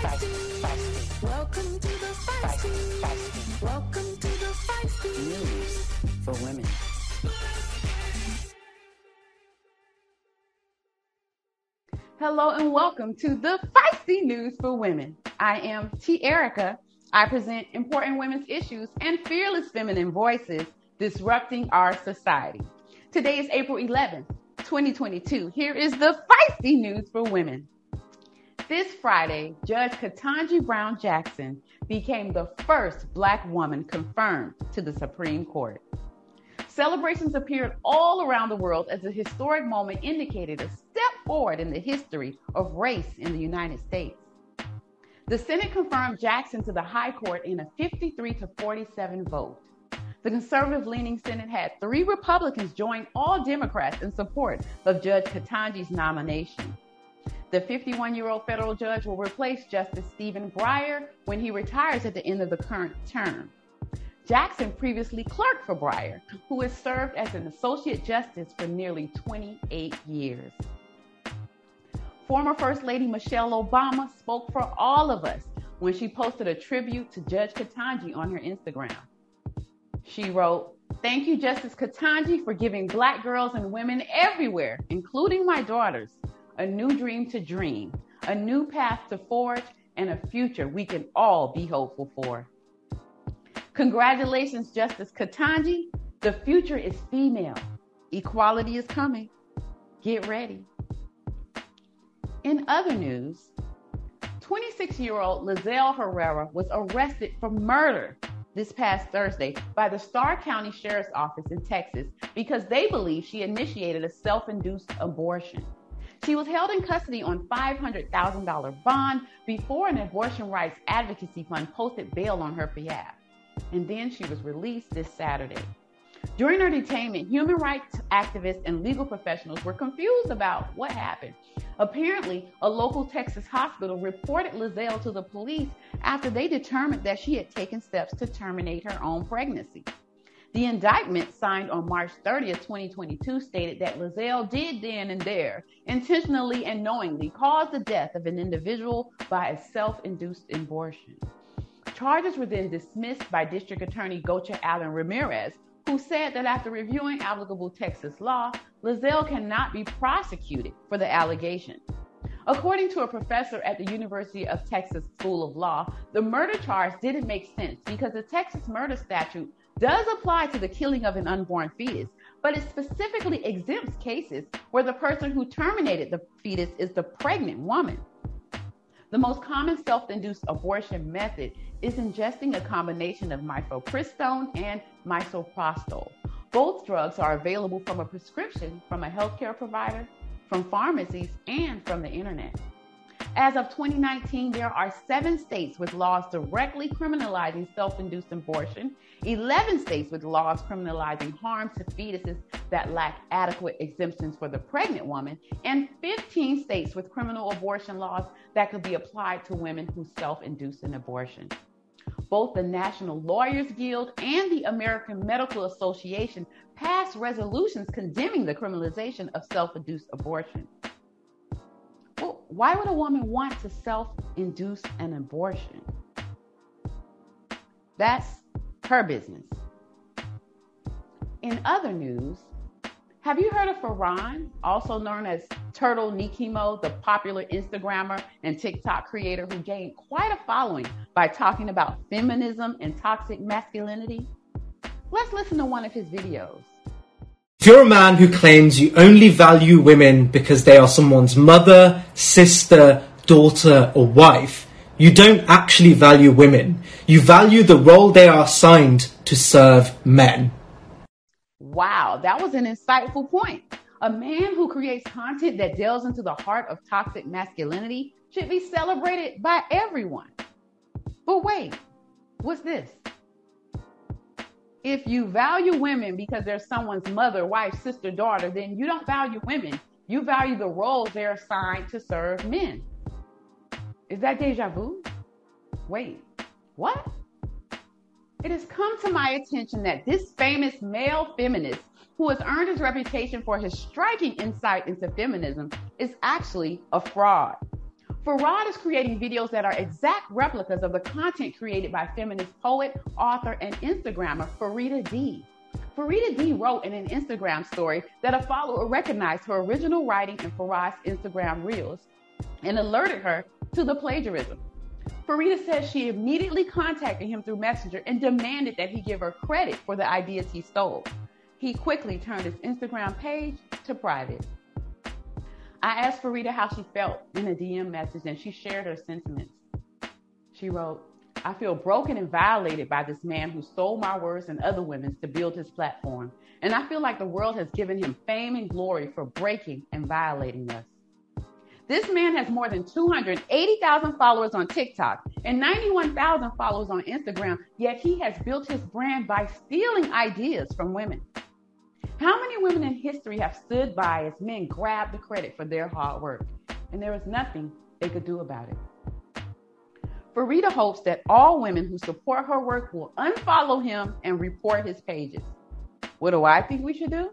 Welcome to the feisty news for women. Hello and welcome to the Feisty News for Women. I am T. Erica. I present important women's issues and fearless feminine voices disrupting our society. Today is April 11th, 2022. Here is the Feisty News for Women. This Friday, Judge Ketanji Brown Jackson became the first Black woman confirmed to the Supreme Court. Celebrations appeared all around the world as a historic moment indicated a step forward in the history of race in the United States. The Senate confirmed Jackson to the High Court in a 53 to 47 vote. The conservative leaning Senate had three Republicans join all Democrats in support of Judge Ketanji's nomination. The 51 year old federal judge will replace Justice Stephen Breyer when he retires at the end of the current term. Jackson previously clerked for Breyer, who has served as an associate justice for nearly 28 years. Former First Lady Michelle Obama spoke for all of us when she posted a tribute to Judge Ketanji on her Instagram. She wrote, Thank you, Justice Ketanji, for giving Black girls and women everywhere, including my daughters, a new dream to dream, a new path to forge, and a future we can all be hopeful for. Congratulations, Justice Ketanji. The future is female. Equality is coming. Get ready. In other news, 26 year old Lizelle Herrera was arrested for murder this past Thursday by the Starr County Sheriff's Office in Texas because they believe she initiated a self induced abortion. She was held in custody on $500,000 bond before an abortion rights advocacy fund posted bail on her behalf. And then she was released this Saturday. During her detainment, human rights activists and legal professionals were confused about what happened. Apparently, a local Texas hospital reported Lizelle to the police after they determined that she had taken steps to terminate her own pregnancy. The indictment signed on March 30th, 2022 stated that Lizelle did then and there intentionally and knowingly cause the death of an individual by a self-induced abortion. Charges were then dismissed by District Attorney Gocha Allen Ramirez, who said that after reviewing applicable Texas law, Lizelle cannot be prosecuted for the allegation. According to a professor at the University of Texas School of Law, the murder charge didn't make sense because the Texas murder statute does apply to the killing of an unborn fetus, but it specifically exempts cases where the person who terminated the fetus is the pregnant woman. The most common self induced abortion method is ingesting a combination of mifepristone and misoprostol. Both drugs are available from a prescription from a healthcare provider, from pharmacies, and from the internet. As of 2019, there are seven states with laws directly criminalizing self induced abortion, 11 states with laws criminalizing harm to fetuses that lack adequate exemptions for the pregnant woman, and 15 states with criminal abortion laws that could be applied to women who self induce an abortion. Both the National Lawyers Guild and the American Medical Association passed resolutions condemning the criminalization of self induced abortion why would a woman want to self induce an abortion? That's her business. In other news, have you heard of Faran, also known as Turtle Nikimo, the popular Instagrammer and TikTok creator who gained quite a following by talking about feminism and toxic masculinity? Let's listen to one of his videos. If you're a man who claims you only value women because they are someone's mother, sister, daughter, or wife, you don't actually value women. You value the role they are assigned to serve men. Wow, that was an insightful point. A man who creates content that delves into the heart of toxic masculinity should be celebrated by everyone. But wait, what's this? If you value women because they're someone's mother, wife, sister, daughter, then you don't value women. You value the roles they're assigned to serve men. Is that deja vu? Wait, what? It has come to my attention that this famous male feminist who has earned his reputation for his striking insight into feminism is actually a fraud. Farad is creating videos that are exact replicas of the content created by feminist poet, author, and Instagrammer Farida D. Farida D wrote in an Instagram story that a follower recognized her original writing in Farad's Instagram Reels and alerted her to the plagiarism. Farida says she immediately contacted him through Messenger and demanded that he give her credit for the ideas he stole. He quickly turned his Instagram page to private. I asked Farida how she felt in a DM message and she shared her sentiments. She wrote, I feel broken and violated by this man who stole my words and other women's to build his platform. And I feel like the world has given him fame and glory for breaking and violating us. This man has more than 280,000 followers on TikTok and 91,000 followers on Instagram, yet he has built his brand by stealing ideas from women. How many women in history have stood by as men grabbed the credit for their hard work, and there was nothing they could do about it? Farida hopes that all women who support her work will unfollow him and report his pages. What do I think we should do?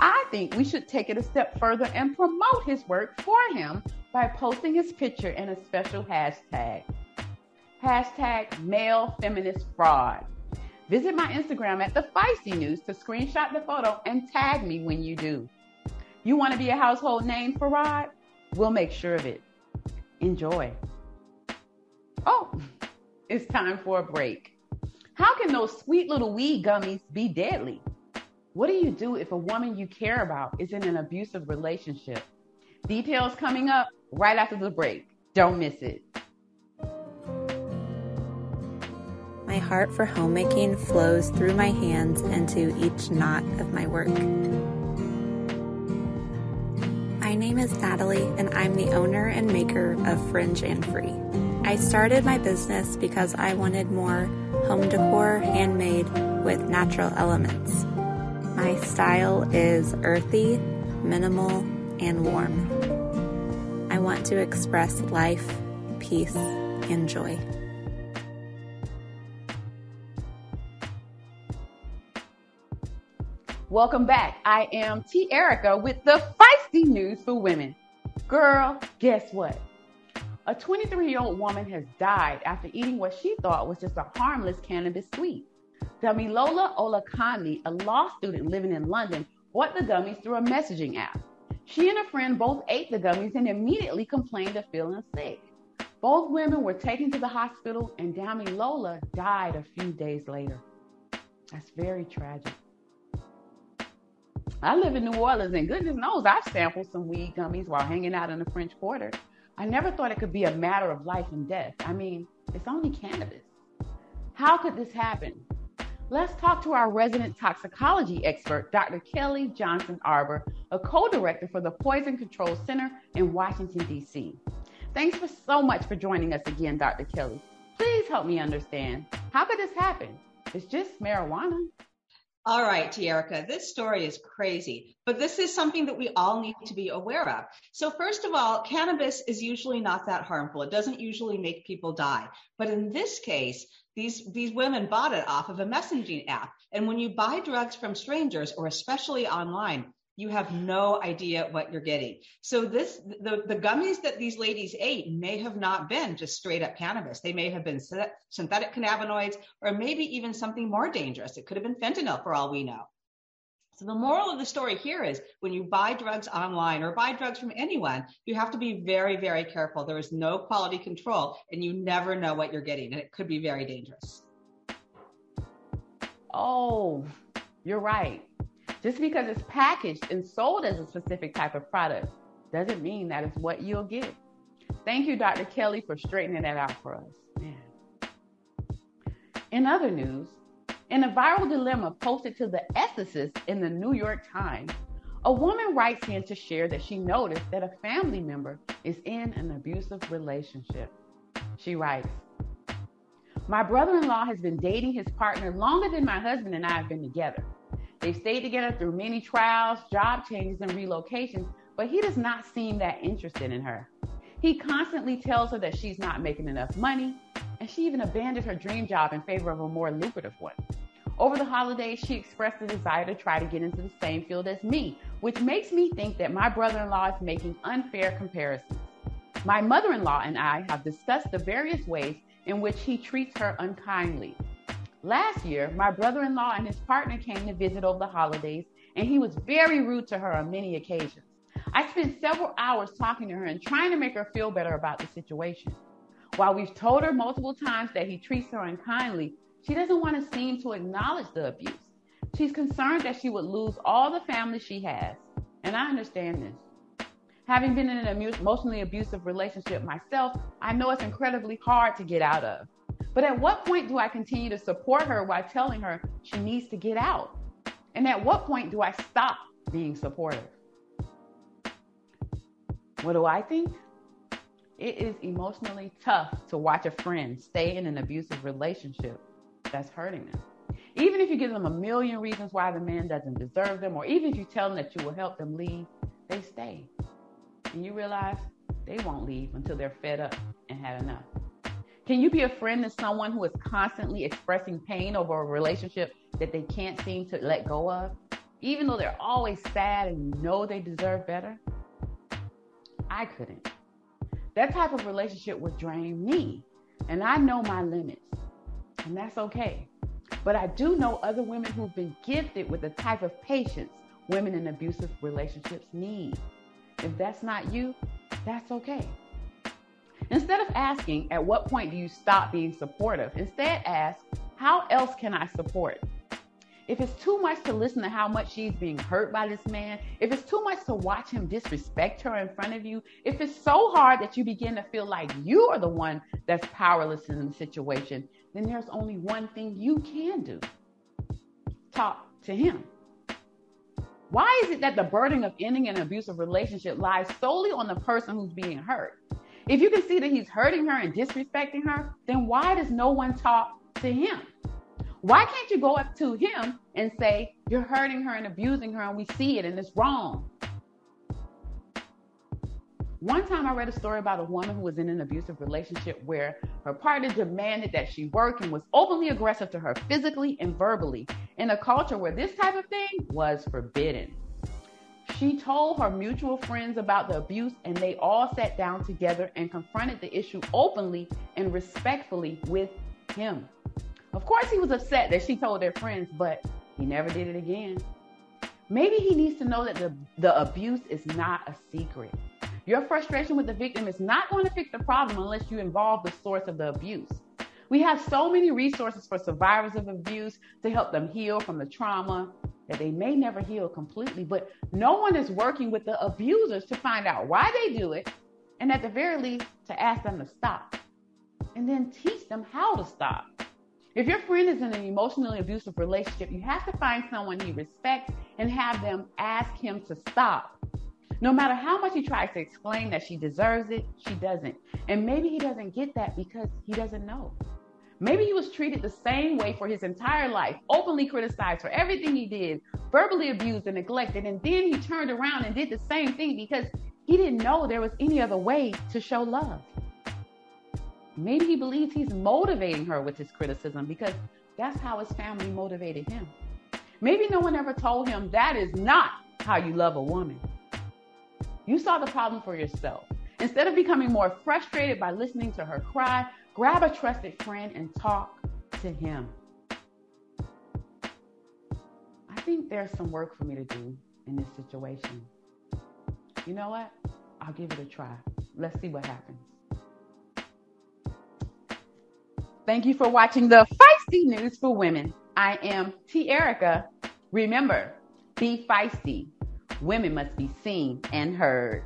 I think we should take it a step further and promote his work for him by posting his picture in a special hashtag. Hashtag male feminist fraud. Visit my Instagram at the Feisty News to screenshot the photo and tag me when you do. You want to be a household name Farad? We'll make sure of it. Enjoy. Oh, it's time for a break. How can those sweet little weed gummies be deadly? What do you do if a woman you care about is in an abusive relationship? Details coming up right after the break. Don't miss it. My heart for homemaking flows through my hands into each knot of my work. My name is Natalie, and I'm the owner and maker of Fringe and Free. I started my business because I wanted more home decor handmade with natural elements. My style is earthy, minimal, and warm. I want to express life, peace, and joy. Welcome back. I am T. Erica with the feisty news for women. Girl, guess what? A 23 year old woman has died after eating what she thought was just a harmless cannabis sweet. Damilola Olakani, a law student living in London, bought the gummies through a messaging app. She and a friend both ate the gummies and immediately complained of feeling sick. Both women were taken to the hospital, and Damilola died a few days later. That's very tragic. I live in New Orleans, and goodness knows I've sampled some weed gummies while hanging out in the French Quarter. I never thought it could be a matter of life and death. I mean, it's only cannabis. How could this happen? Let's talk to our resident toxicology expert, Dr. Kelly Johnson Arbor, a co director for the Poison Control Center in Washington, D.C. Thanks for so much for joining us again, Dr. Kelly. Please help me understand how could this happen? It's just marijuana. All right, Tierica, this story is crazy, but this is something that we all need to be aware of. So, first of all, cannabis is usually not that harmful. It doesn't usually make people die. But in this case, these, these women bought it off of a messaging app. And when you buy drugs from strangers or especially online, you have no idea what you're getting. So this, the, the gummies that these ladies ate may have not been just straight up cannabis. They may have been synthetic cannabinoids or maybe even something more dangerous. It could have been fentanyl for all we know. So the moral of the story here is when you buy drugs online or buy drugs from anyone, you have to be very, very careful. There is no quality control and you never know what you're getting and it could be very dangerous. Oh, you're right. Just because it's packaged and sold as a specific type of product doesn't mean that it's what you'll get. Thank you, Dr. Kelly, for straightening that out for us. Man. In other news, in a viral dilemma posted to the ethicist in the New York Times, a woman writes in to share that she noticed that a family member is in an abusive relationship. She writes, My brother in law has been dating his partner longer than my husband and I have been together. They've stayed together through many trials, job changes, and relocations, but he does not seem that interested in her. He constantly tells her that she's not making enough money, and she even abandoned her dream job in favor of a more lucrative one. Over the holidays, she expressed a desire to try to get into the same field as me, which makes me think that my brother in law is making unfair comparisons. My mother in law and I have discussed the various ways in which he treats her unkindly. Last year, my brother in law and his partner came to visit over the holidays, and he was very rude to her on many occasions. I spent several hours talking to her and trying to make her feel better about the situation. While we've told her multiple times that he treats her unkindly, she doesn't want to seem to acknowledge the abuse. She's concerned that she would lose all the family she has. And I understand this. Having been in an emotionally abusive relationship myself, I know it's incredibly hard to get out of. But at what point do I continue to support her while telling her she needs to get out? And at what point do I stop being supportive? What do I think? It is emotionally tough to watch a friend stay in an abusive relationship that's hurting them. Even if you give them a million reasons why the man doesn't deserve them, or even if you tell them that you will help them leave, they stay. And you realize they won't leave until they're fed up and had enough. Can you be a friend to someone who is constantly expressing pain over a relationship that they can't seem to let go of, even though they're always sad and you know they deserve better? I couldn't. That type of relationship would drain me. And I know my limits. And that's okay. But I do know other women who've been gifted with the type of patience women in abusive relationships need. If that's not you, that's okay. Instead of asking, at what point do you stop being supportive? Instead, ask, how else can I support? if it's too much to listen to how much she's being hurt by this man, if it's too much to watch him disrespect her in front of you, if it's so hard that you begin to feel like you are the one that's powerless in the situation, then there's only one thing you can do talk to him. Why is it that the burden of ending an abusive relationship lies solely on the person who's being hurt? If you can see that he's hurting her and disrespecting her, then why does no one talk to him? Why can't you go up to him and say, You're hurting her and abusing her, and we see it and it's wrong? One time I read a story about a woman who was in an abusive relationship where her partner demanded that she work and was openly aggressive to her physically and verbally in a culture where this type of thing was forbidden. She told her mutual friends about the abuse, and they all sat down together and confronted the issue openly and respectfully with him. Of course, he was upset that she told their friends, but he never did it again. Maybe he needs to know that the, the abuse is not a secret. Your frustration with the victim is not going to fix the problem unless you involve the source of the abuse. We have so many resources for survivors of abuse to help them heal from the trauma that they may never heal completely, but no one is working with the abusers to find out why they do it and at the very least to ask them to stop and then teach them how to stop. If your friend is in an emotionally abusive relationship, you have to find someone he respects and have them ask him to stop. No matter how much he tries to explain that she deserves it, she doesn't. And maybe he doesn't get that because he doesn't know. Maybe he was treated the same way for his entire life, openly criticized for everything he did, verbally abused and neglected, and then he turned around and did the same thing because he didn't know there was any other way to show love. Maybe he believes he's motivating her with his criticism because that's how his family motivated him. Maybe no one ever told him that is not how you love a woman. You saw the problem for yourself. Instead of becoming more frustrated by listening to her cry, grab a trusted friend and talk to him. I think there's some work for me to do in this situation. You know what? I'll give it a try. Let's see what happens. Thank you for watching the Feisty News for Women. I am T. Erica. Remember, be feisty. Women must be seen and heard.